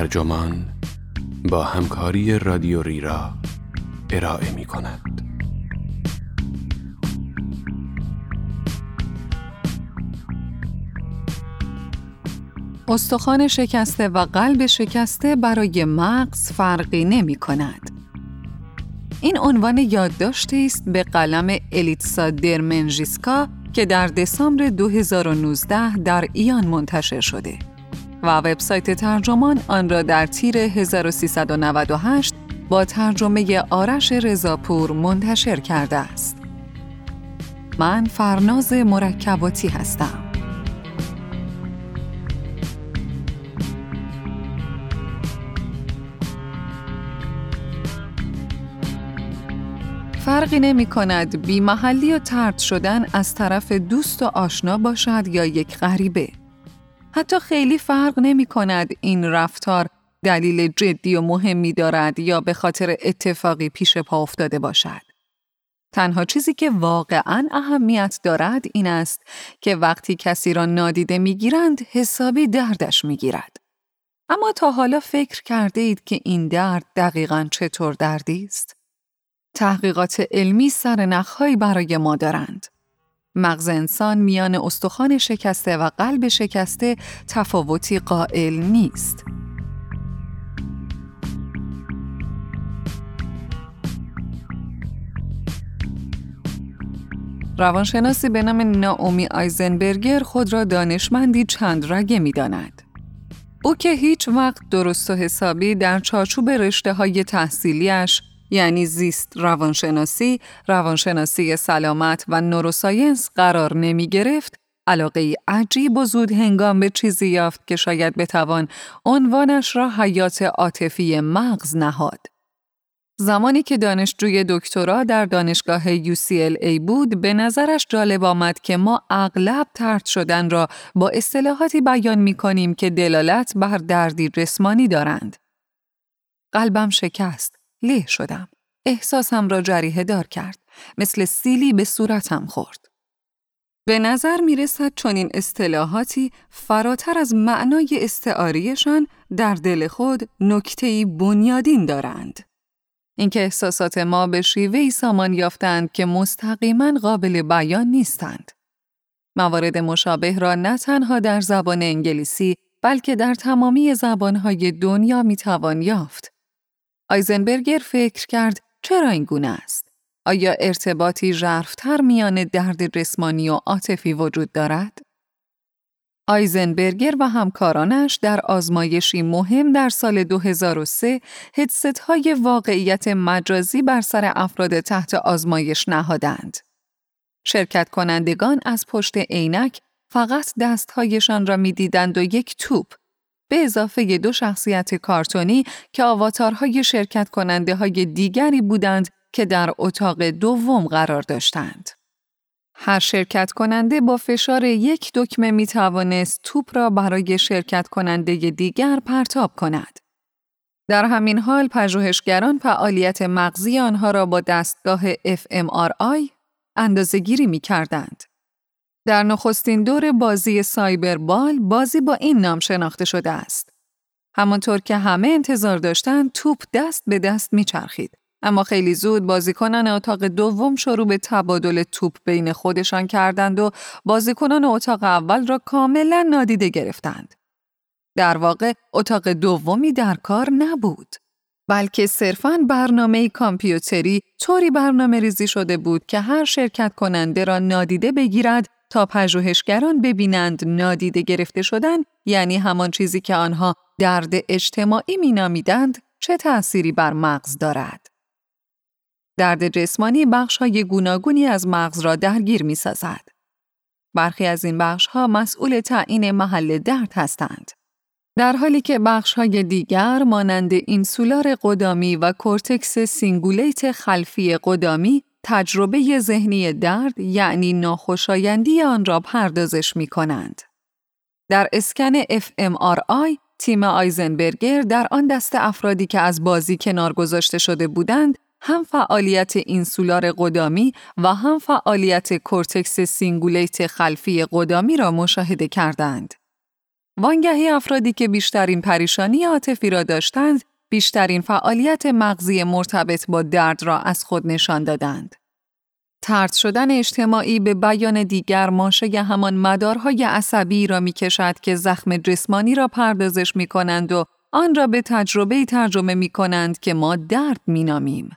ترجمان با همکاری رادیو ریرا ارائه می کند. استخوان شکسته و قلب شکسته برای مغز فرقی نمی کند. این عنوان یادداشتی است به قلم الیتسا درمنژیسکا که در دسامبر 2019 در ایان منتشر شده و وبسایت ترجمان آن را در تیر 1398 با ترجمه آرش رضاپور منتشر کرده است. من فرناز مرکباتی هستم. فرقی نمی کند بی محلی و ترد شدن از طرف دوست و آشنا باشد یا یک غریبه. حتی خیلی فرق نمی کند این رفتار دلیل جدی و مهمی دارد یا به خاطر اتفاقی پیش پا افتاده باشد. تنها چیزی که واقعا اهمیت دارد این است که وقتی کسی را نادیده می‌گیرند حسابی دردش می‌گیرد. اما تا حالا فکر کرده اید که این درد دقیقا چطور دردی است؟ تحقیقات علمی سر نخهایی برای ما دارند. مغز انسان میان استخوان شکسته و قلب شکسته تفاوتی قائل نیست. روانشناسی به نام ناومی آیزنبرگر خود را دانشمندی چند رگه می داند. او که هیچ وقت درست و حسابی در چارچوب رشته های تحصیلیش یعنی زیست روانشناسی، روانشناسی سلامت و نوروساینس قرار نمی گرفت، علاقه عجیب و زود هنگام به چیزی یافت که شاید بتوان عنوانش را حیات عاطفی مغز نهاد. زمانی که دانشجوی دکترا در دانشگاه UCLA بود به نظرش جالب آمد که ما اغلب ترد شدن را با اصطلاحاتی بیان می کنیم که دلالت بر دردی جسمانی دارند. قلبم شکست. له شدم. احساسم را جریه دار کرد. مثل سیلی به صورتم خورد. به نظر می رسد چون این اصطلاحاتی فراتر از معنای استعاریشان در دل خود نکتهی بنیادین دارند. اینکه احساسات ما به شیوهی سامان یافتند که مستقیما قابل بیان نیستند. موارد مشابه را نه تنها در زبان انگلیسی بلکه در تمامی زبانهای دنیا می توان یافت. آیزنبرگر فکر کرد چرا این گونه است؟ آیا ارتباطی ژرفتر میان درد جسمانی و عاطفی وجود دارد؟ آیزنبرگر و همکارانش در آزمایشی مهم در سال 2003 هدست های واقعیت مجازی بر سر افراد تحت آزمایش نهادند. شرکت کنندگان از پشت عینک فقط دستهایشان را می‌دیدند و یک توپ به اضافه دو شخصیت کارتونی که آواتارهای شرکت کننده های دیگری بودند که در اتاق دوم قرار داشتند. هر شرکت کننده با فشار یک دکمه می توانست توپ را برای شرکت کننده دیگر پرتاب کند. در همین حال پژوهشگران فعالیت مغزی آنها را با دستگاه fMRI اندازه گیری می کردند. در نخستین دور بازی سایبربال بازی با این نام شناخته شده است. همانطور که همه انتظار داشتند توپ دست به دست میچرخید. اما خیلی زود بازیکنان اتاق دوم شروع به تبادل توپ بین خودشان کردند و بازیکنان اتاق اول را کاملا نادیده گرفتند. در واقع اتاق دومی در کار نبود. بلکه صرفاً برنامه کامپیوتری طوری برنامه ریزی شده بود که هر شرکت کننده را نادیده بگیرد تا پژوهشگران ببینند نادیده گرفته شدن یعنی همان چیزی که آنها درد اجتماعی مینامیدند چه تأثیری بر مغز دارد. درد جسمانی بخش های گوناگونی از مغز را درگیر می سازد. برخی از این بخش ها مسئول تعیین محل درد هستند. در حالی که بخش های دیگر مانند اینسولار قدامی و کورتکس سینگولیت خلفی قدامی تجربه ذهنی درد یعنی ناخوشایندی آن را پردازش می کنند. در اسکن fMRI تیم آیزنبرگر در آن دسته افرادی که از بازی کنار گذاشته شده بودند هم فعالیت اینسولار قدامی و هم فعالیت کورتکس سینگولیت خلفی قدامی را مشاهده کردند. وانگهی افرادی که بیشترین پریشانی عاطفی را داشتند، بیشترین فعالیت مغزی مرتبط با درد را از خود نشان دادند. طرد شدن اجتماعی به بیان دیگر ماشه همان مدارهای عصبی را می کشد که زخم جسمانی را پردازش می کنند و آن را به تجربه ترجمه می کنند که ما درد می نامیم.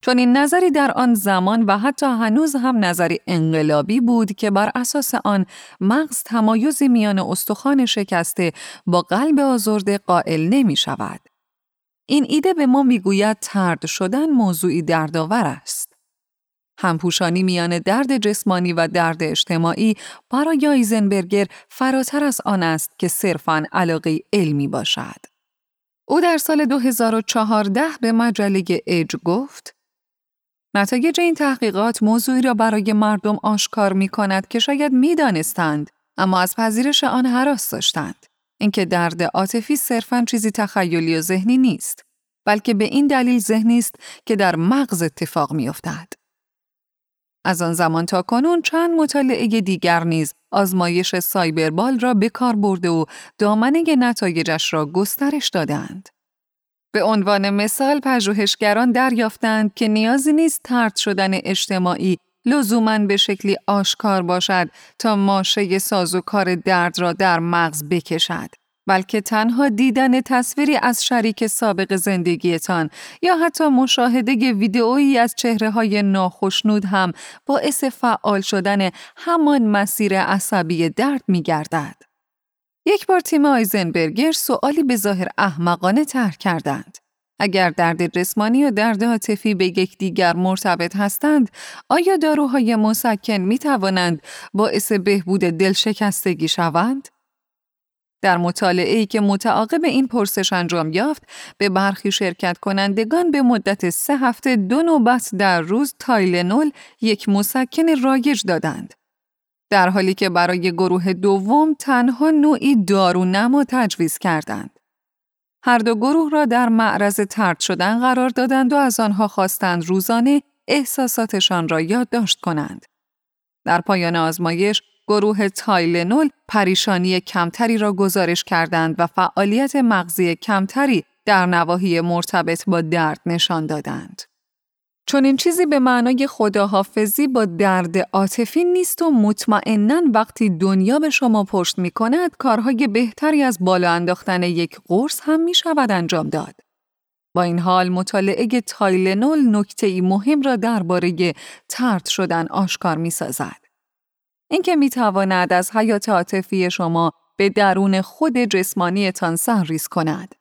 چون این نظری در آن زمان و حتی هنوز هم نظری انقلابی بود که بر اساس آن مغز تمایزی میان استخوان شکسته با قلب آزرده قائل نمی شود. این ایده به ما می‌گوید ترد شدن موضوعی دردآور است. همپوشانی میان درد جسمانی و درد اجتماعی برای آیزنبرگر فراتر از آن است که صرفاً علاقه علمی باشد. او در سال 2014 به مجله ایج گفت نتایج این تحقیقات موضوعی را برای مردم آشکار می کند که شاید می دانستند، اما از پذیرش آن حراس داشتند. اینکه درد عاطفی صرفاً چیزی تخیلی و ذهنی نیست، بلکه به این دلیل ذهنی است که در مغز اتفاق می افتد. از آن زمان تا کنون چند مطالعه دیگر نیز آزمایش سایبربال را به کار برده و دامنه نتایجش را گسترش دادند. به عنوان مثال پژوهشگران دریافتند که نیازی نیست ترد شدن اجتماعی لزوما به شکلی آشکار باشد تا ماشه سازوکار درد را در مغز بکشد. بلکه تنها دیدن تصویری از شریک سابق زندگیتان یا حتی مشاهده ویدئویی از چهره های ناخشنود هم باعث فعال شدن همان مسیر عصبی درد می گردد. یک بار تیم آیزنبرگر سوالی به ظاهر احمقانه طرح کردند. اگر درد جسمانی و درد عاطفی به یکدیگر مرتبط هستند، آیا داروهای مسکن می توانند باعث بهبود دلشکستگی شوند؟ در مطالعه ای که متعاقب این پرسش انجام یافت، به برخی شرکت کنندگان به مدت سه هفته دو نوبت در روز تایلنول یک مسکن رایج دادند. در حالی که برای گروه دوم تنها نوعی دارونما تجویز کردند. هر دو گروه را در معرض طرد شدن قرار دادند و از آنها خواستند روزانه احساساتشان را یادداشت کنند. در پایان آزمایش گروه تایلنول پریشانی کمتری را گزارش کردند و فعالیت مغزی کمتری در نواحی مرتبط با درد نشان دادند. چون این چیزی به معنای خداحافظی با درد عاطفی نیست و مطمئنا وقتی دنیا به شما پشت می کند کارهای بهتری از بالا انداختن یک قرص هم می شود انجام داد. با این حال مطالعه تایلنول نکته ای مهم را درباره ترد شدن آشکار می سازد. اینکه می تواند از حیات عاطفی شما به درون خود جسمانیتان سرریز کند.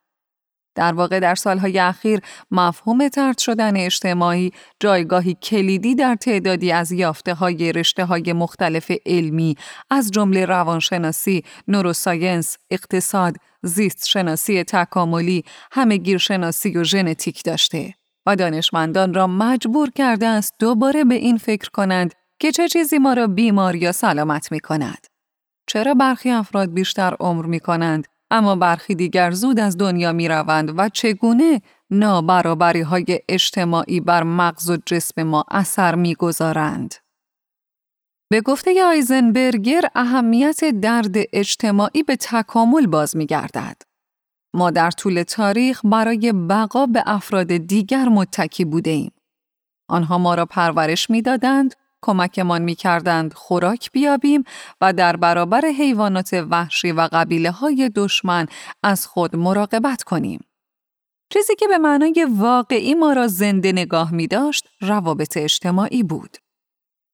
در واقع در سالهای اخیر مفهوم ترد شدن اجتماعی جایگاهی کلیدی در تعدادی از یافته های رشته های مختلف علمی از جمله روانشناسی، نوروساینس، اقتصاد، زیست شناسی تکاملی، همه گیرشناسی و ژنتیک داشته و دانشمندان را مجبور کرده است دوباره به این فکر کنند که چه چیزی ما را بیمار یا سلامت می کند. چرا برخی افراد بیشتر عمر می کنند اما برخی دیگر زود از دنیا می روند و چگونه نابرابری های اجتماعی بر مغز و جسم ما اثر می گذارند. به گفته آیزنبرگر اهمیت درد اجتماعی به تکامل باز می گردد. ما در طول تاریخ برای بقا به افراد دیگر متکی بوده ایم. آنها ما را پرورش می دادند کمکمان می کردند خوراک بیابیم و در برابر حیوانات وحشی و قبیله های دشمن از خود مراقبت کنیم. چیزی که به معنای واقعی ما را زنده نگاه می داشت روابط اجتماعی بود.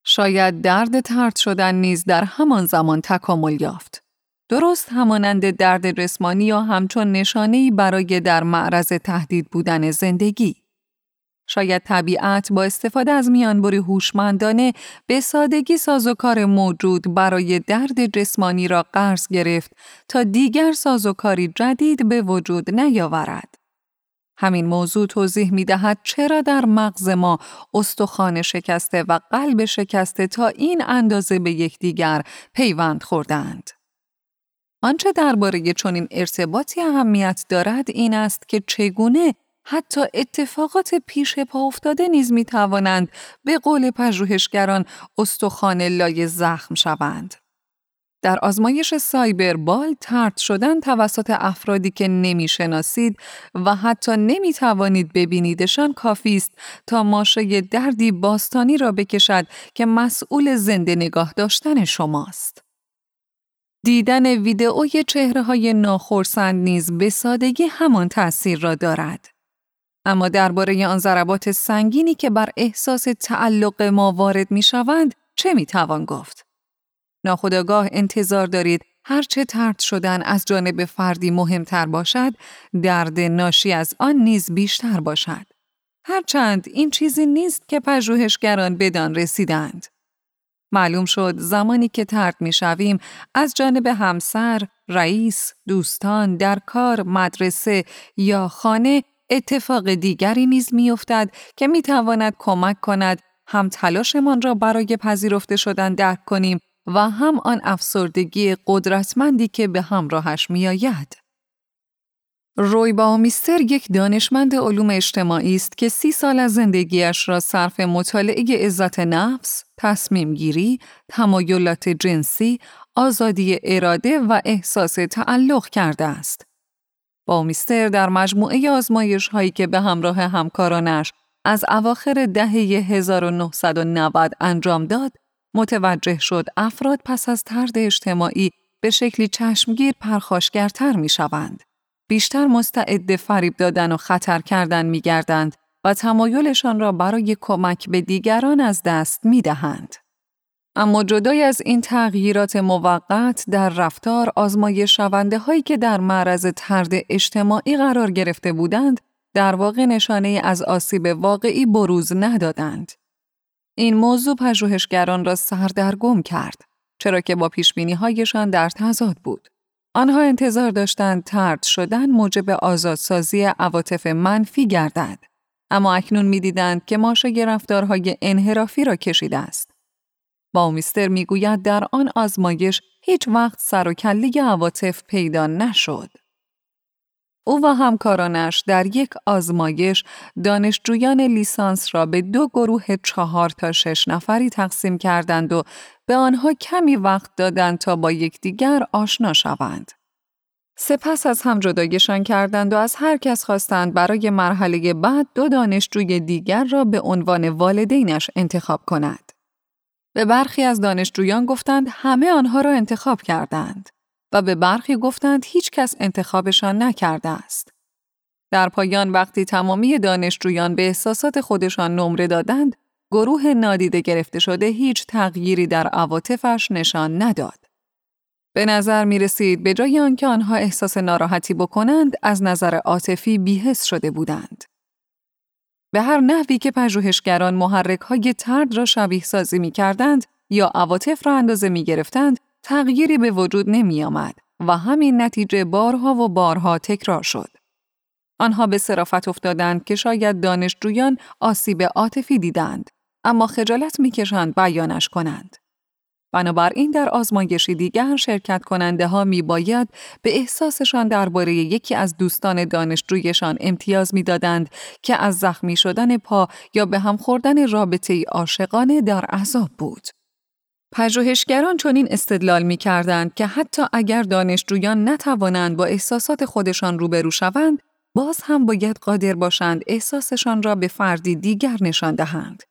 شاید درد ترد شدن نیز در همان زمان تکامل یافت. درست همانند درد جسمانی یا همچون نشانه‌ای برای در معرض تهدید بودن زندگی. شاید طبیعت با استفاده از میانبری هوشمندانه به سادگی سازوکار موجود برای درد جسمانی را قرض گرفت تا دیگر سازوکاری جدید به وجود نیاورد. همین موضوع توضیح می دهد چرا در مغز ما استخوان شکسته و قلب شکسته تا این اندازه به یکدیگر پیوند خوردند. آنچه درباره چنین ارتباطی اهمیت دارد این است که چگونه حتی اتفاقات پیش پا افتاده نیز می توانند به قول پژوهشگران استخوان لای زخم شوند. در آزمایش سایبربال ترد شدن توسط افرادی که نمی‌شناسید و حتی نمی توانید ببینیدشان کافی است تا ماشه دردی باستانی را بکشد که مسئول زنده نگاه داشتن شماست. دیدن ویدئوی چهره های ناخرسند نیز به سادگی همان تأثیر را دارد. اما درباره آن ضربات سنگینی که بر احساس تعلق ما وارد می شوند چه می توان گفت؟ ناخداگاه انتظار دارید هرچه ترد شدن از جانب فردی مهمتر باشد، درد ناشی از آن نیز بیشتر باشد. هرچند این چیزی نیست که پژوهشگران بدان رسیدند. معلوم شد زمانی که ترد می شویم از جانب همسر، رئیس، دوستان، در کار، مدرسه یا خانه اتفاق دیگری نیز میافتد که می تواند کمک کند هم تلاشمان را برای پذیرفته شدن درک کنیم و هم آن افسردگی قدرتمندی که به همراهش میآید. روی باومیستر یک دانشمند علوم اجتماعی است که سی سال از زندگیش را صرف مطالعه عزت نفس، تصمیم گیری، تمایلات جنسی، آزادی اراده و احساس تعلق کرده است. باومیستر در مجموعه آزمایش هایی که به همراه همکارانش از اواخر دهه 1990 انجام داد، متوجه شد افراد پس از ترد اجتماعی به شکلی چشمگیر پرخاشگرتر می شوند. بیشتر مستعد فریب دادن و خطر کردن می گردند و تمایلشان را برای کمک به دیگران از دست می دهند. اما جدای از این تغییرات موقت در رفتار آزمایش شونده هایی که در معرض ترد اجتماعی قرار گرفته بودند، در واقع نشانه از آسیب واقعی بروز ندادند. این موضوع پژوهشگران را سردرگم کرد چرا که با پیشبینی هایشان در تضاد بود. آنها انتظار داشتند ترد شدن موجب آزادسازی عواطف منفی گردد. اما اکنون می‌دیدند که ماشه رفتارهای انحرافی را کشیده است. باومیستر می‌گوید در آن آزمایش هیچ وقت سر و کله عواطف پیدا نشد. او و همکارانش در یک آزمایش دانشجویان لیسانس را به دو گروه چهار تا شش نفری تقسیم کردند و به آنها کمی وقت دادند تا با یکدیگر آشنا شوند. سپس از هم جدایشان کردند و از هر کس خواستند برای مرحله بعد دو دانشجوی دیگر را به عنوان والدینش انتخاب کند. به برخی از دانشجویان گفتند همه آنها را انتخاب کردند. و به برخی گفتند هیچ کس انتخابشان نکرده است. در پایان وقتی تمامی دانشجویان به احساسات خودشان نمره دادند، گروه نادیده گرفته شده هیچ تغییری در عواطفش نشان نداد. به نظر می رسید به جای آنکه آنها احساس ناراحتی بکنند از نظر عاطفی بیهس شده بودند. به هر نحوی که پژوهشگران محرک های ترد را شبیه سازی می کردند یا عواطف را اندازه می گرفتند، تغییری به وجود نمی آمد و همین نتیجه بارها و بارها تکرار شد. آنها به صرافت افتادند که شاید دانشجویان آسیب عاطفی دیدند اما خجالت می‌کشند بیانش کنند. بنابراین در آزمایشی دیگر شرکت کننده ها می باید به احساسشان درباره یکی از دوستان دانشجویشان امتیاز می‌دادند که از زخمی شدن پا یا به هم خوردن رابطه عاشقانه در عذاب بود. پژوهشگران چنین استدلال می کردند که حتی اگر دانشجویان نتوانند با احساسات خودشان روبرو شوند، باز هم باید قادر باشند احساسشان را به فردی دیگر نشان دهند.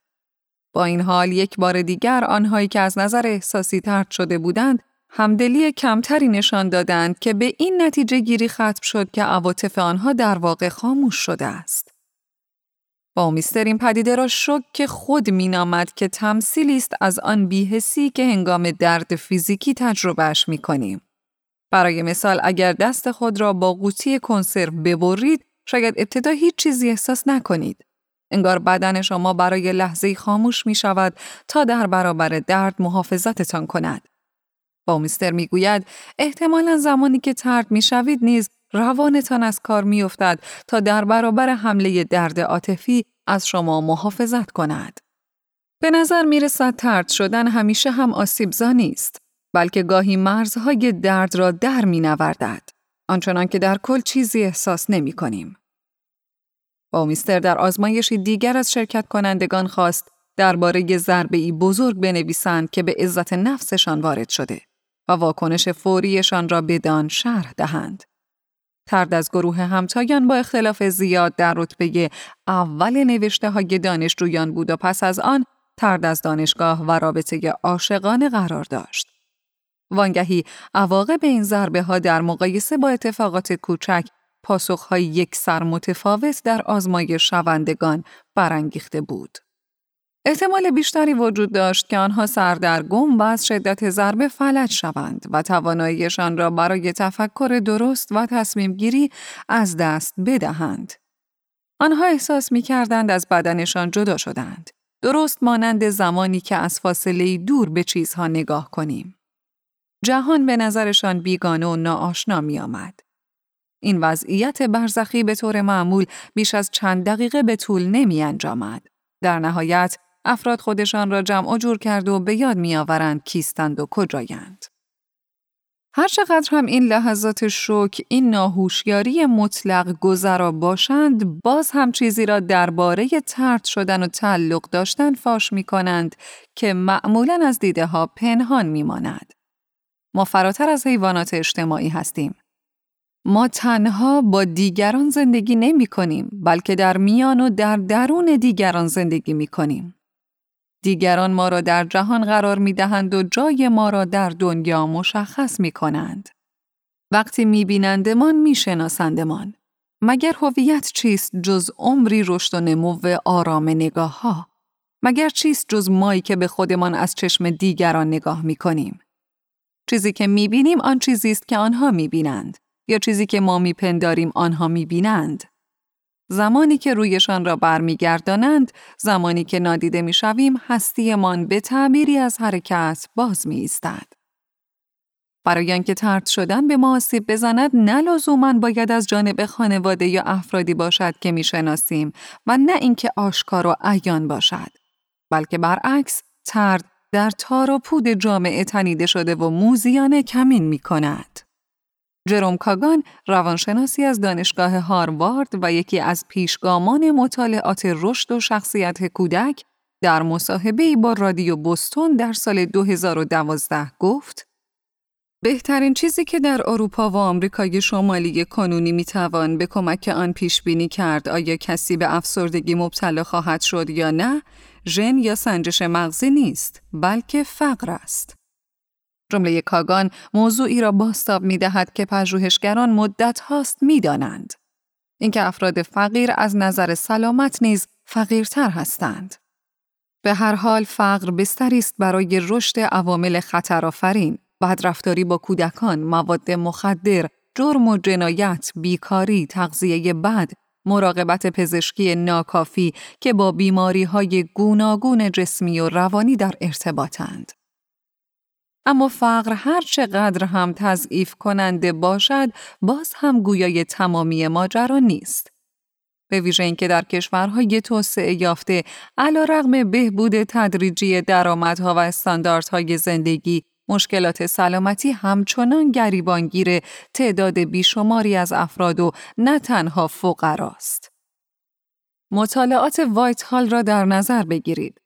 با این حال یک بار دیگر آنهایی که از نظر احساسی ترد شده بودند، همدلی کمتری نشان دادند که به این نتیجه گیری ختم شد که عواطف آنها در واقع خاموش شده است. باومیستر این پدیده را شک خود مینامد که تمثیلی است از آن بیهسی که هنگام درد فیزیکی تجربهش می کنیم. برای مثال اگر دست خود را با قوطی کنسرو ببرید شاید ابتدا هیچ چیزی احساس نکنید. انگار بدن شما برای لحظه خاموش می شود تا در برابر درد محافظتتان کند. باومیستر می گوید احتمالا زمانی که ترد می شوید نیز روانتان از کار میافتد تا در برابر حمله درد عاطفی از شما محافظت کند. به نظر می رسد ترد شدن همیشه هم آسیبزا نیست، بلکه گاهی مرزهای درد را در می نوردد. آنچنان که در کل چیزی احساس نمی کنیم. با میستر در آزمایشی دیگر از شرکت کنندگان خواست درباره ضربه ای بزرگ بنویسند که به عزت نفسشان وارد شده. و واکنش فوریشان را بدان شرح دهند. ترد از گروه همتایان با اختلاف زیاد در رتبه اول نوشته های دانشجویان بود و پس از آن ترد از دانشگاه و رابطه عاشقانه قرار داشت. وانگهی عواقب این ضربه ها در مقایسه با اتفاقات کوچک پاسخهای یک سر متفاوت در آزمای شوندگان برانگیخته بود. احتمال بیشتری وجود داشت که آنها سردرگم و از شدت ضربه فلج شوند و تواناییشان را برای تفکر درست و تصمیم گیری از دست بدهند. آنها احساس می کردند از بدنشان جدا شدند. درست مانند زمانی که از فاصله دور به چیزها نگاه کنیم. جهان به نظرشان بیگانه و ناآشنا می آمد. این وضعیت برزخی به طور معمول بیش از چند دقیقه به طول نمی انجامد. در نهایت افراد خودشان را جمع و جور کرد و به یاد میآورند کیستند و کجایند. هرچقدر هم این لحظات شوک این ناهوشیاری مطلق گذرا باشند باز هم چیزی را درباره ترد شدن و تعلق داشتن فاش می کنند که معمولا از دیده ها پنهان می ماند. ما فراتر از حیوانات اجتماعی هستیم. ما تنها با دیگران زندگی نمی کنیم بلکه در میان و در درون دیگران زندگی می کنیم. دیگران ما را در جهان قرار می دهند و جای ما را در دنیا مشخص می کنند. وقتی می بینندمان می شناسندمان. مگر هویت چیست جز عمری رشد و نمو آرام نگاه ها؟ مگر چیست جز مایی که به خودمان از چشم دیگران نگاه می کنیم؟ چیزی که می بینیم آن چیزی است که آنها می بینند یا چیزی که ما می پنداریم آنها می بینند. زمانی که رویشان را برمیگردانند، زمانی که نادیده می‌شویم، هستیمان به تعبیری از حرکت باز می ایستد. برای آنکه ترد شدن به ما آسیب بزند نه باید از جانب خانواده یا افرادی باشد که می‌شناسیم و نه اینکه آشکار و عیان باشد بلکه برعکس ترد در تار و پود جامعه تنیده شده و موزیانه کمین می کند. جروم کاگان روانشناسی از دانشگاه هاروارد و یکی از پیشگامان مطالعات رشد و شخصیت کودک در مصاحبه با رادیو بوستون در سال 2012 گفت بهترین چیزی که در اروپا و آمریکای شمالی کنونی می‌توان به کمک آن پیش بینی کرد آیا کسی به افسردگی مبتلا خواهد شد یا نه ژن یا سنجش مغزی نیست بلکه فقر است. جمله کاگان موضوعی را باستاب می دهد که پژوهشگران مدت هاست می دانند. اینکه افراد فقیر از نظر سلامت نیز فقیرتر هستند. به هر حال فقر بستری است برای رشد عوامل خطرآفرین، بدرفتاری با کودکان، مواد مخدر، جرم و جنایت، بیکاری، تغذیه بد، مراقبت پزشکی ناکافی که با بیماری های گوناگون جسمی و روانی در ارتباطند. اما فقر هر چقدر هم تضعیف کننده باشد باز هم گویای تمامی ماجرا نیست. به ویژه اینکه در کشورهای توسعه یافته علا رغم بهبود تدریجی درآمدها و استانداردهای زندگی مشکلات سلامتی همچنان گریبانگیر تعداد بیشماری از افراد و نه تنها فقراست. مطالعات وایت هال را در نظر بگیرید.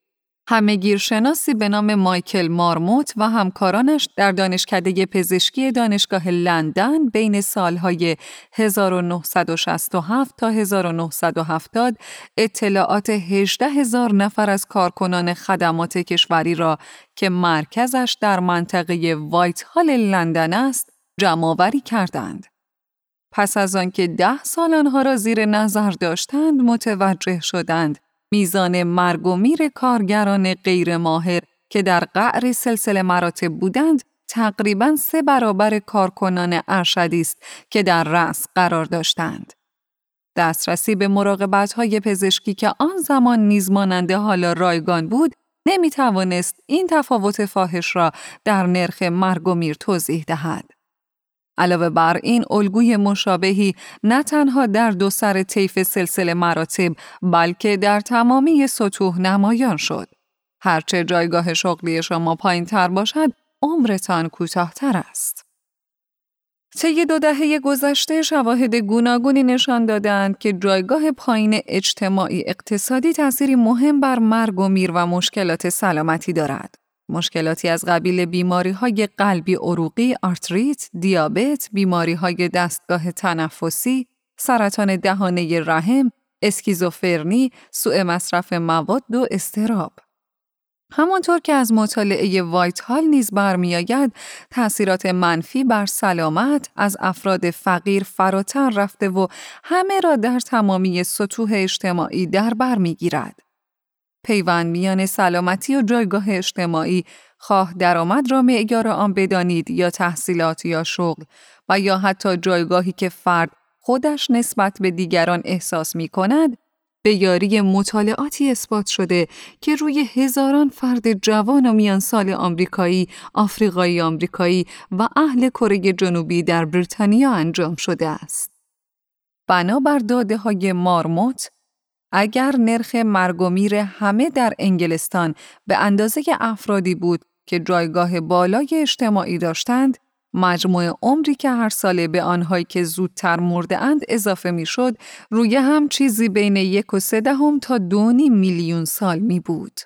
گیرشناسی به نام مایکل مارموت و همکارانش در دانشکده پزشکی دانشگاه لندن بین سالهای 1967 تا 1970 اطلاعات 18 هزار نفر از کارکنان خدمات کشوری را که مرکزش در منطقه وایت هال لندن است جمعآوری کردند. پس از آنکه ده سال آنها را زیر نظر داشتند متوجه شدند میزان مرگ و میر کارگران غیر ماهر که در قعر سلسله مراتب بودند تقریبا سه برابر کارکنان ارشدی است که در رأس قرار داشتند. دسترسی به مراقبت های پزشکی که آن زمان نیز ماننده حالا رایگان بود نمی توانست این تفاوت فاحش را در نرخ مرگ و میر توضیح دهد. علاوه بر این الگوی مشابهی نه تنها در دو سر طیف سلسله مراتب بلکه در تمامی سطوح نمایان شد. هرچه جایگاه شغلی شما پایین تر باشد، عمرتان کوتاهتر است. طی دو دهه گذشته شواهد گوناگونی نشان دادند که جایگاه پایین اجتماعی اقتصادی تأثیری مهم بر مرگ و میر و مشکلات سلامتی دارد. مشکلاتی از قبیل بیماری های قلبی عروقی، آرتریت، دیابت، بیماری های دستگاه تنفسی، سرطان دهانه رحم، اسکیزوفرنی، سوء مصرف مواد و اضطراب. همانطور که از مطالعه وایت هال نیز برمیآید تأثیرات منفی بر سلامت از افراد فقیر فراتر رفته و همه را در تمامی سطوح اجتماعی در بر می‌گیرد. پیوند میان سلامتی و جایگاه اجتماعی خواه درآمد را معیار آن بدانید یا تحصیلات یا شغل و یا حتی جایگاهی که فرد خودش نسبت به دیگران احساس می کند به یاری مطالعاتی اثبات شده که روی هزاران فرد جوان و میان سال آمریکایی، آفریقایی آمریکایی و اهل کره جنوبی در بریتانیا انجام شده است. بنابر داده های مارموت، اگر نرخ مرگ و میر همه در انگلستان به اندازه افرادی بود که جایگاه بالای اجتماعی داشتند، مجموع عمری که هر ساله به آنهایی که زودتر مرده اند اضافه می شد روی هم چیزی بین یک و سه دهم تا دو میلیون سال می بود.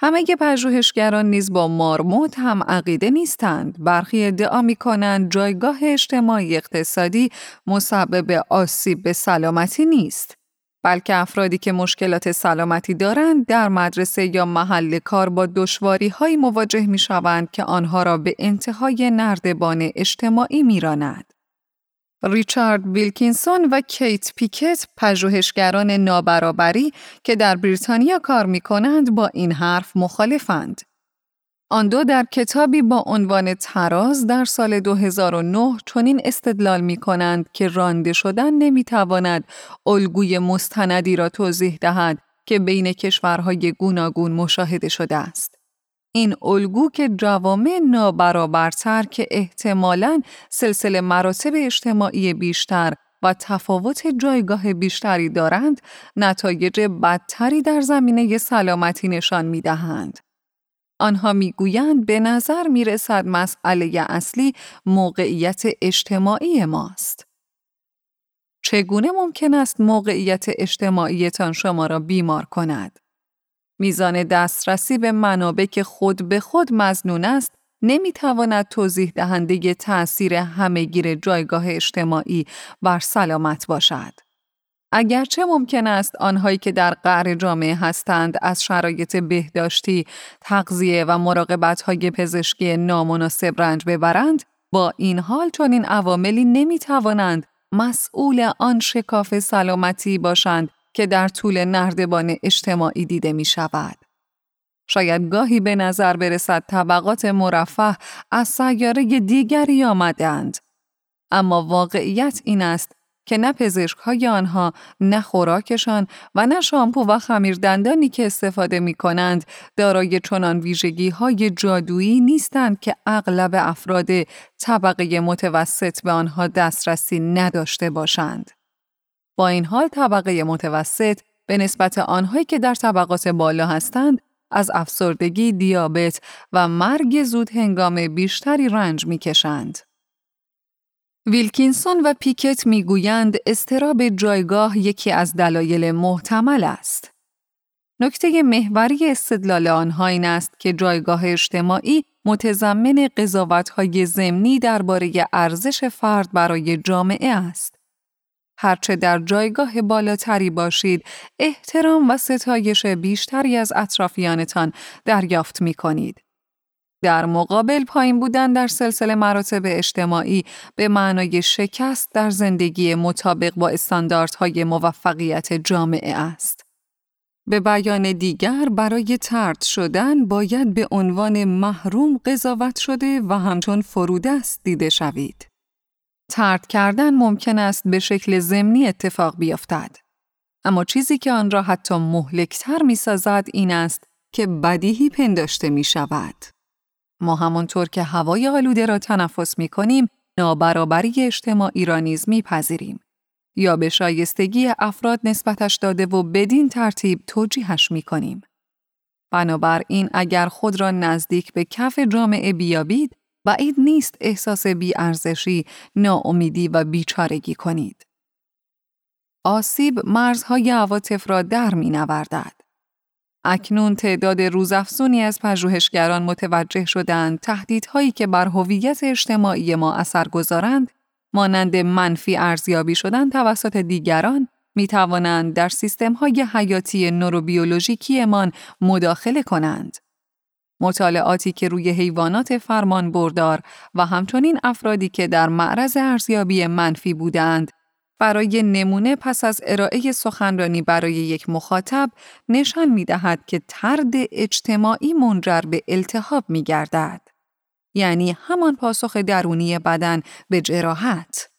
همه پژوهشگران نیز با مارموت هم عقیده نیستند. برخی ادعا می کنند جایگاه اجتماعی اقتصادی مسبب آسیب به سلامتی نیست. بلکه افرادی که مشکلات سلامتی دارند در مدرسه یا محل کار با دشواری های مواجه می شوند که آنها را به انتهای نردبان اجتماعی می راند. ریچارد ویلکینسون و کیت پیکت پژوهشگران نابرابری که در بریتانیا کار می کنند با این حرف مخالفند. آن دو در کتابی با عنوان تراز در سال 2009 چنین استدلال می کنند که رانده شدن نمی تواند الگوی مستندی را توضیح دهد که بین کشورهای گوناگون مشاهده شده است. این الگو که جوامع نابرابرتر که احتمالاً سلسله مراتب اجتماعی بیشتر و تفاوت جایگاه بیشتری دارند، نتایج بدتری در زمینه سلامتی نشان می دهند. آنها می‌گویند به نظر می رسد مسئله اصلی موقعیت اجتماعی ماست. چگونه ممکن است موقعیت اجتماعیتان شما را بیمار کند؟ میزان دسترسی به منابع که خود به خود مزنون است نمی‌تواند توضیح دهنده تأثیر همهگیر جایگاه اجتماعی بر سلامت باشد. اگرچه ممکن است آنهایی که در قعر جامعه هستند از شرایط بهداشتی، تغذیه و مراقبت‌های پزشکی نامناسب رنج ببرند، با این حال چون این عواملی نمی توانند مسئول آن شکاف سلامتی باشند که در طول نردبان اجتماعی دیده می شود. شاید گاهی به نظر برسد طبقات مرفه از سیاره دیگری آمدند. اما واقعیت این است که نه پزشک های آنها، نه خوراکشان و نه شامپو و خمیر دندانی که استفاده می کنند دارای چنان ویژگی های جادویی نیستند که اغلب افراد طبقه متوسط به آنها دسترسی نداشته باشند. با این حال طبقه متوسط به نسبت آنهایی که در طبقات بالا هستند از افسردگی، دیابت و مرگ زود هنگام بیشتری رنج می کشند. ویلکینسون و پیکت می‌گویند استراب جایگاه یکی از دلایل محتمل است. نکته محوری استدلال آنها این است که جایگاه اجتماعی متضمن قضاوت‌های ضمنی درباره ارزش فرد برای جامعه است. هرچه در جایگاه بالاتری باشید، احترام و ستایش بیشتری از اطرافیانتان دریافت می کنید. در مقابل پایین بودن در سلسله مراتب اجتماعی به معنای شکست در زندگی مطابق با استانداردهای موفقیت جامعه است. به بیان دیگر برای ترد شدن باید به عنوان محروم قضاوت شده و همچون فرودست دیده شوید. ترد کردن ممکن است به شکل ضمنی اتفاق بیفتد. اما چیزی که آن را حتی مهلکتر می سازد این است که بدیهی پنداشته می شود. ما همانطور که هوای آلوده را تنفس می کنیم، نابرابری اجتماعی را نیز می پذیریم. یا به شایستگی افراد نسبتش داده و بدین ترتیب توجیهش می کنیم. بنابراین اگر خود را نزدیک به کف جامعه بیابید، بعید نیست احساس بیارزشی، ناامیدی و بیچارگی کنید. آسیب مرزهای عواطف را در می نوردد. اکنون تعداد روزافزونی از پژوهشگران متوجه شدند تهدیدهایی که بر هویت اجتماعی ما اثر گذارند مانند منفی ارزیابی شدن توسط دیگران می توانند در سیستم های حیاتی نوروبیولوژیکیمان مداخله کنند. مطالعاتی که روی حیوانات فرمان بردار و همچنین افرادی که در معرض ارزیابی منفی بودند برای نمونه پس از ارائه سخنرانی برای یک مخاطب نشان می دهد که ترد اجتماعی منجر به التهاب می گردد. یعنی همان پاسخ درونی بدن به جراحت.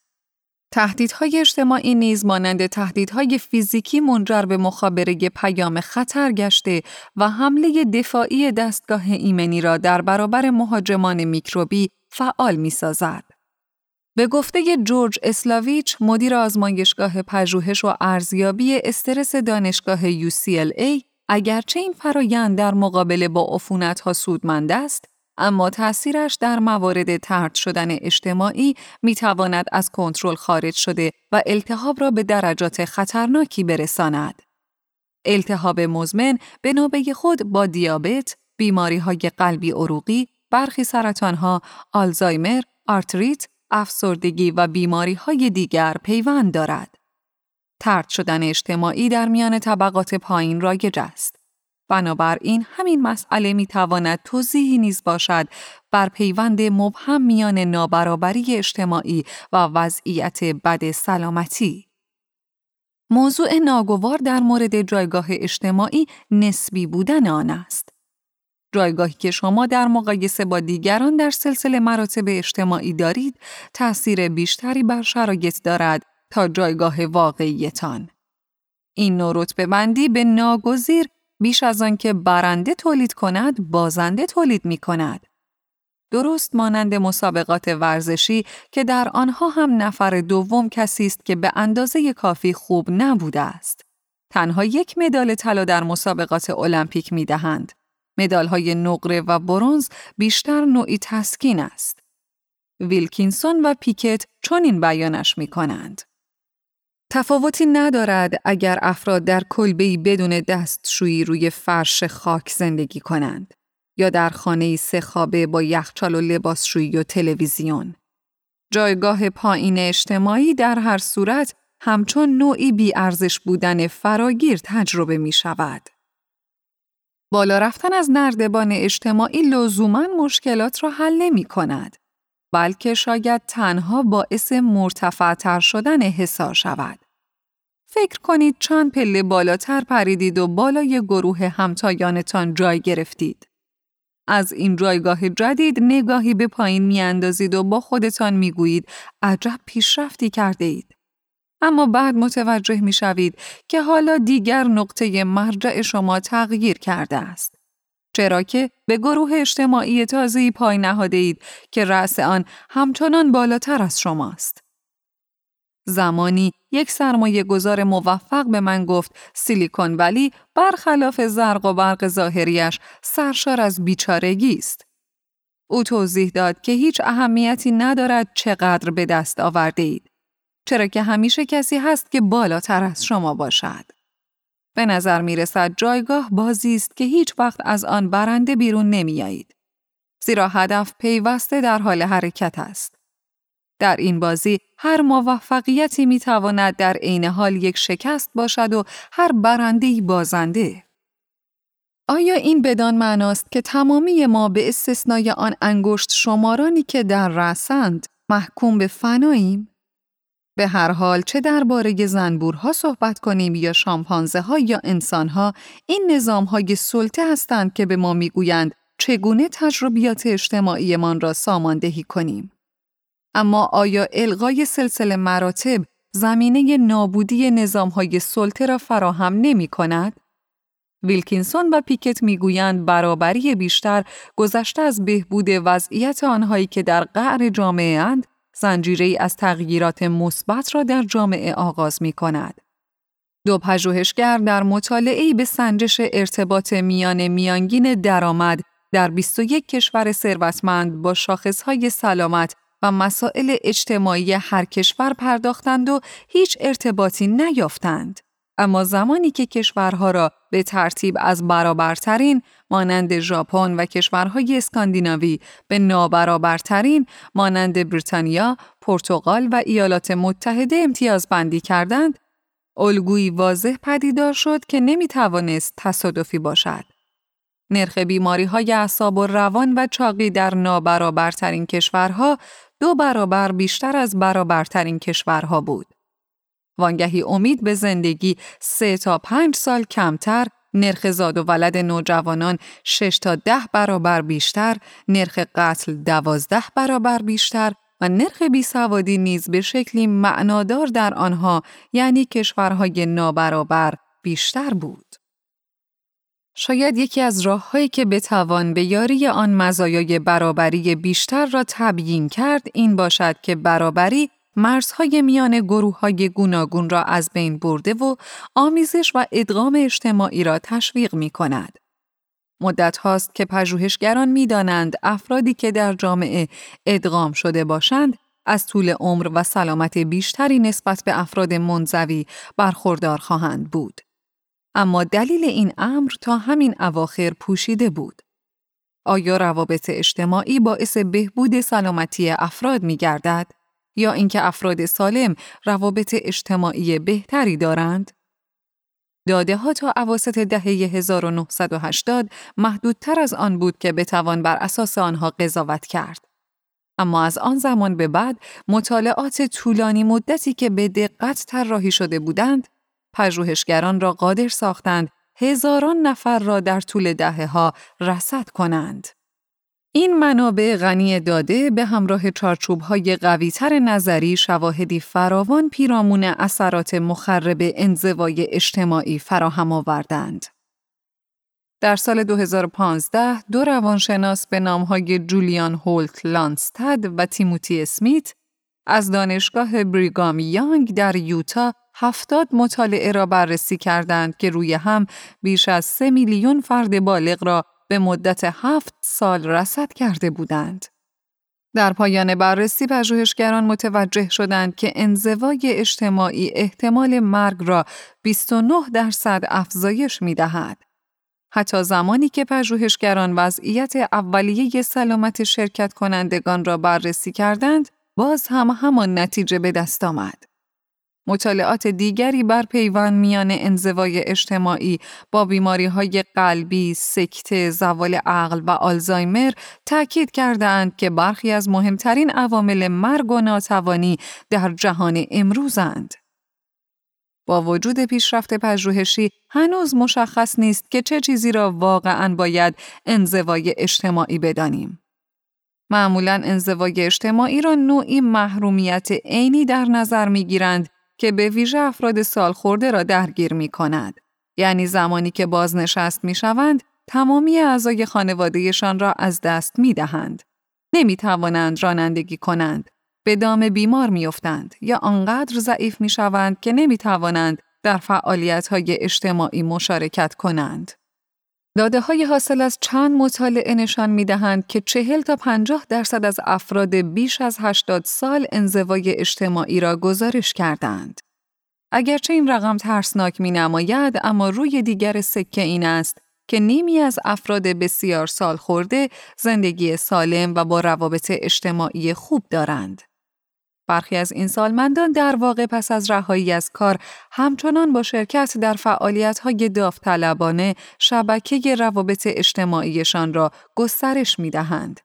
تهدیدهای اجتماعی نیز مانند تهدیدهای فیزیکی منجر به مخابره پیام خطر گشته و حمله دفاعی دستگاه ایمنی را در برابر مهاجمان میکروبی فعال می سازد. به گفته جورج اسلاویچ مدیر آزمایشگاه پژوهش و ارزیابی استرس دانشگاه UCLA اگرچه این فرایند در مقابله با عفونت‌ها سودمند است اما تأثیرش در موارد طرد شدن اجتماعی می تواند از کنترل خارج شده و التهاب را به درجات خطرناکی برساند. التهاب مزمن به نوبه خود با دیابت، بیماری های قلبی عروقی، برخی سرطانها، آلزایمر، آرتریت، افسردگی و بیماری های دیگر پیوند دارد. طرد شدن اجتماعی در میان طبقات پایین رایج است. بنابراین همین مسئله می تواند توضیحی نیز باشد بر پیوند مبهم میان نابرابری اجتماعی و وضعیت بد سلامتی. موضوع ناگوار در مورد جایگاه اجتماعی نسبی بودن آن است. جایگاهی که شما در مقایسه با دیگران در سلسله مراتب اجتماعی دارید، تأثیر بیشتری بر شرایط دارد تا جایگاه واقعیتان. این نوع بندی به ناگزیر بیش از آنکه برنده تولید کند، بازنده تولید می کند. درست مانند مسابقات ورزشی که در آنها هم نفر دوم کسی است که به اندازه کافی خوب نبوده است. تنها یک مدال طلا در مسابقات المپیک می دهند. مدال های نقره و برونز بیشتر نوعی تسکین است. ویلکینسون و پیکت چنین بیانش می کنند. تفاوتی ندارد اگر افراد در کلبه‌ای بدون دستشویی روی فرش خاک زندگی کنند یا در خانه خوابه با یخچال و لباسشویی و تلویزیون. جایگاه پایین اجتماعی در هر صورت همچون نوعی بیارزش بودن فراگیر تجربه می شود. بالا رفتن از نردبان اجتماعی لزوما مشکلات را حل نمی کند. بلکه شاید تنها باعث مرتفعتر شدن حسار شود. فکر کنید چند پله بالاتر پریدید و بالای گروه همتایانتان جای گرفتید. از این جایگاه جدید نگاهی به پایین میاندازید و با خودتان می‌گویید عجب پیشرفتی کرده اید. اما بعد متوجه می شوید که حالا دیگر نقطه مرجع شما تغییر کرده است. چرا که به گروه اجتماعی تازه‌ای پای نهاده اید که رأس آن همچنان بالاتر از شماست. زمانی یک سرمایه گذار موفق به من گفت سیلیکون ولی برخلاف زرق و برق ظاهریش سرشار از بیچارگی است. او توضیح داد که هیچ اهمیتی ندارد چقدر به دست آورده اید. چرا که همیشه کسی هست که بالاتر از شما باشد. به نظر می رسد جایگاه بازی است که هیچ وقت از آن برنده بیرون نمی آید. زیرا هدف پیوسته در حال حرکت است. در این بازی هر موفقیتی می تواند در عین حال یک شکست باشد و هر برنده بازنده. آیا این بدان معناست که تمامی ما به استثنای آن انگشت شمارانی که در رسند محکوم به فناییم؟ به هر حال چه درباره زنبورها صحبت کنیم یا شامپانزه ها یا انسان ها این نظام های سلطه هستند که به ما می‌گویند چگونه تجربیات اجتماعیمان را ساماندهی کنیم. اما آیا الغای سلسله مراتب زمینه نابودی نظام های سلطه را فراهم نمی کند؟ ویلکینسون و پیکت می‌گویند برابری بیشتر گذشته از بهبود وضعیت آنهایی که در قعر جامعه اند زنجیره از تغییرات مثبت را در جامعه آغاز می کند. دو پژوهشگر در مطالعه‌ای به سنجش ارتباط میان میانگین درآمد در 21 کشور ثروتمند با شاخصهای سلامت و مسائل اجتماعی هر کشور پرداختند و هیچ ارتباطی نیافتند. اما زمانی که کشورها را به ترتیب از برابرترین مانند ژاپن و کشورهای اسکاندیناوی به نابرابرترین مانند بریتانیا، پرتغال و ایالات متحده امتیاز بندی کردند، الگویی واضح پدیدار شد که نمی توانست تصادفی باشد. نرخ بیماری های اعصاب و روان و چاقی در نابرابرترین کشورها دو برابر بیشتر از برابرترین کشورها بود. وانگهی امید به زندگی سه تا پنج سال کمتر، نرخ زاد و ولد نوجوانان شش تا ده برابر بیشتر، نرخ قتل دوازده برابر بیشتر و نرخ بیسوادی نیز به شکلی معنادار در آنها یعنی کشورهای نابرابر بیشتر بود. شاید یکی از راههایی که بتوان به یاری آن مزایای برابری بیشتر را تبیین کرد این باشد که برابری مرزهای میان گروه های گوناگون را از بین برده و آمیزش و ادغام اجتماعی را تشویق می کند. مدت هاست که پژوهشگران می دانند افرادی که در جامعه ادغام شده باشند از طول عمر و سلامت بیشتری نسبت به افراد منزوی برخوردار خواهند بود. اما دلیل این امر تا همین اواخر پوشیده بود. آیا روابط اجتماعی باعث بهبود سلامتی افراد می گردد؟ یا اینکه افراد سالم روابط اجتماعی بهتری دارند؟ داده ها تا عواسط دهه 1980 محدودتر از آن بود که بتوان بر اساس آنها قضاوت کرد. اما از آن زمان به بعد مطالعات طولانی مدتی که به دقت طراحی شده بودند، پژوهشگران را قادر ساختند هزاران نفر را در طول دهه ها رصد کنند. این منابع غنی داده به همراه چارچوب های قویتر نظری شواهدی فراوان پیرامون اثرات مخرب انزوای اجتماعی فراهم آوردند. در سال 2015 دو روانشناس به نامهای جولیان هولت لانستد و تیموتی اسمیت از دانشگاه بریگام یانگ در یوتا هفتاد مطالعه را بررسی کردند که روی هم بیش از سه میلیون فرد بالغ را به مدت هفت سال رصد کرده بودند. در پایان بررسی پژوهشگران متوجه شدند که انزوای اجتماعی احتمال مرگ را 29 درصد افزایش می دهد. حتی زمانی که پژوهشگران وضعیت اولیه سلامت شرکت کنندگان را بررسی کردند، باز هم همان نتیجه به دست آمد. مطالعات دیگری بر پیوند میان انزوای اجتماعی با بیماری های قلبی، سکته، زوال عقل و آلزایمر تاکید کردند که برخی از مهمترین عوامل مرگ و ناتوانی در جهان امروزند. با وجود پیشرفت پژوهشی هنوز مشخص نیست که چه چیزی را واقعا باید انزوای اجتماعی بدانیم. معمولا انزوای اجتماعی را نوعی محرومیت عینی در نظر می گیرند که به ویژه افراد سالخورده را درگیر می کند. یعنی زمانی که بازنشست می شوند، تمامی اعضای خانوادهشان را از دست می دهند. نمی توانند رانندگی کنند. به دام بیمار می افتند یا آنقدر ضعیف می شوند که نمی توانند در فعالیت های اجتماعی مشارکت کنند. داده های حاصل از چند مطالعه نشان می دهند که چهل تا پنجاه درصد از افراد بیش از 80 سال انزوای اجتماعی را گزارش کردند. اگرچه این رقم ترسناک می نماید اما روی دیگر سکه این است که نیمی از افراد بسیار سال خورده زندگی سالم و با روابط اجتماعی خوب دارند. برخی از این سالمندان در واقع پس از رهایی از کار همچنان با شرکت در فعالیت‌های داوطلبانه شبکه روابط اجتماعیشان را گسترش می‌دهند.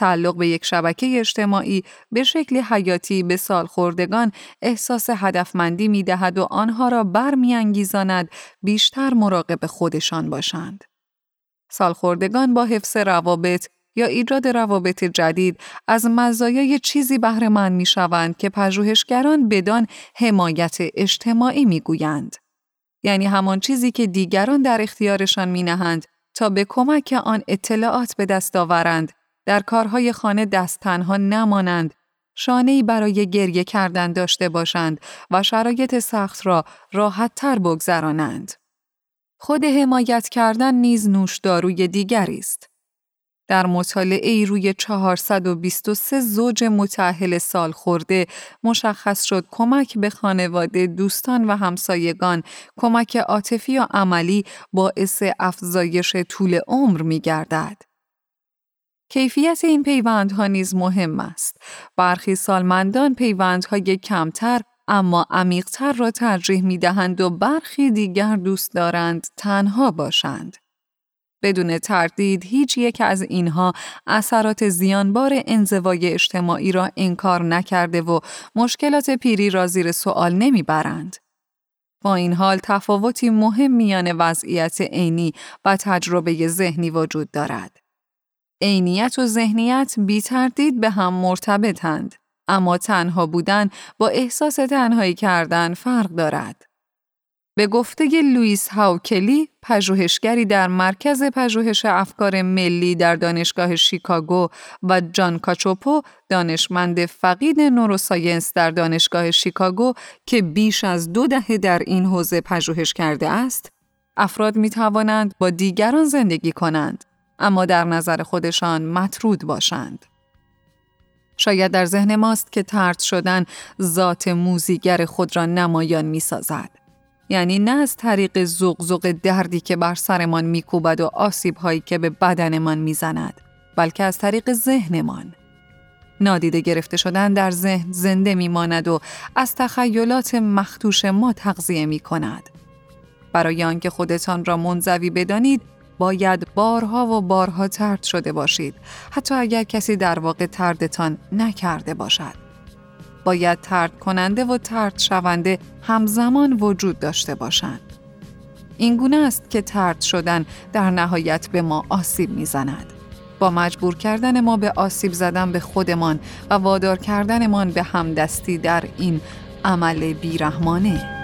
تعلق به یک شبکه اجتماعی به شکل حیاتی به سالخوردگان احساس هدفمندی می دهد و آنها را برمیانگیزاند بیشتر مراقب خودشان باشند. سالخوردگان با حفظ روابط یا ایجاد روابط جدید از مزایای چیزی بهره مند می شوند که پژوهشگران بدان حمایت اجتماعی می گویند. یعنی همان چیزی که دیگران در اختیارشان می نهند تا به کمک آن اطلاعات به دست آورند، در کارهای خانه دست تنها نمانند، شانهی برای گریه کردن داشته باشند و شرایط سخت را راحت تر بگذرانند. خود حمایت کردن نیز نوشداروی دیگری است. در مطالعه ای روی 423 زوج متعهل سال خورده مشخص شد کمک به خانواده، دوستان و همسایگان، کمک عاطفی و عملی باعث افزایش طول عمر می گردد. کیفیت این پیوندها نیز مهم است. برخی سالمندان پیوندهای کمتر اما عمیقتر را ترجیح می دهند و برخی دیگر دوست دارند تنها باشند. بدون تردید هیچ یک از اینها اثرات زیانبار انزوای اجتماعی را انکار نکرده و مشکلات پیری را زیر سوال نمی‌برند. با این حال تفاوتی مهم میان وضعیت عینی و تجربه ذهنی وجود دارد. عینیت و ذهنیت بی تردید به هم مرتبطند. اما تنها بودن با احساس تنهایی کردن فرق دارد. به گفته لوئیس هاوکلی، پژوهشگری در مرکز پژوهش افکار ملی در دانشگاه شیکاگو و جان کاچوپو، دانشمند فقید نوروساینس در دانشگاه شیکاگو که بیش از دو دهه در این حوزه پژوهش کرده است، افراد می توانند با دیگران زندگی کنند، اما در نظر خودشان مطرود باشند. شاید در ذهن ماست که ترد شدن ذات موزیگر خود را نمایان می سازد. یعنی نه از طریق زغزغ دردی که بر سرمان میکوبد و آسیب هایی که به بدنمان می‌زند بلکه از طریق ذهنمان نادیده گرفته شدن در ذهن زنده میماند و از تخیلات مختوش ما تغذیه می کند. برای آنکه خودتان را منزوی بدانید باید بارها و بارها ترد شده باشید حتی اگر کسی در واقع تردتان نکرده باشد. باید ترد کننده و ترد شونده همزمان وجود داشته باشند. این گونه است که ترد شدن در نهایت به ما آسیب می‌زند. با مجبور کردن ما به آسیب زدن به خودمان و وادار کردنمان به همدستی در این عمل بیرحمانه.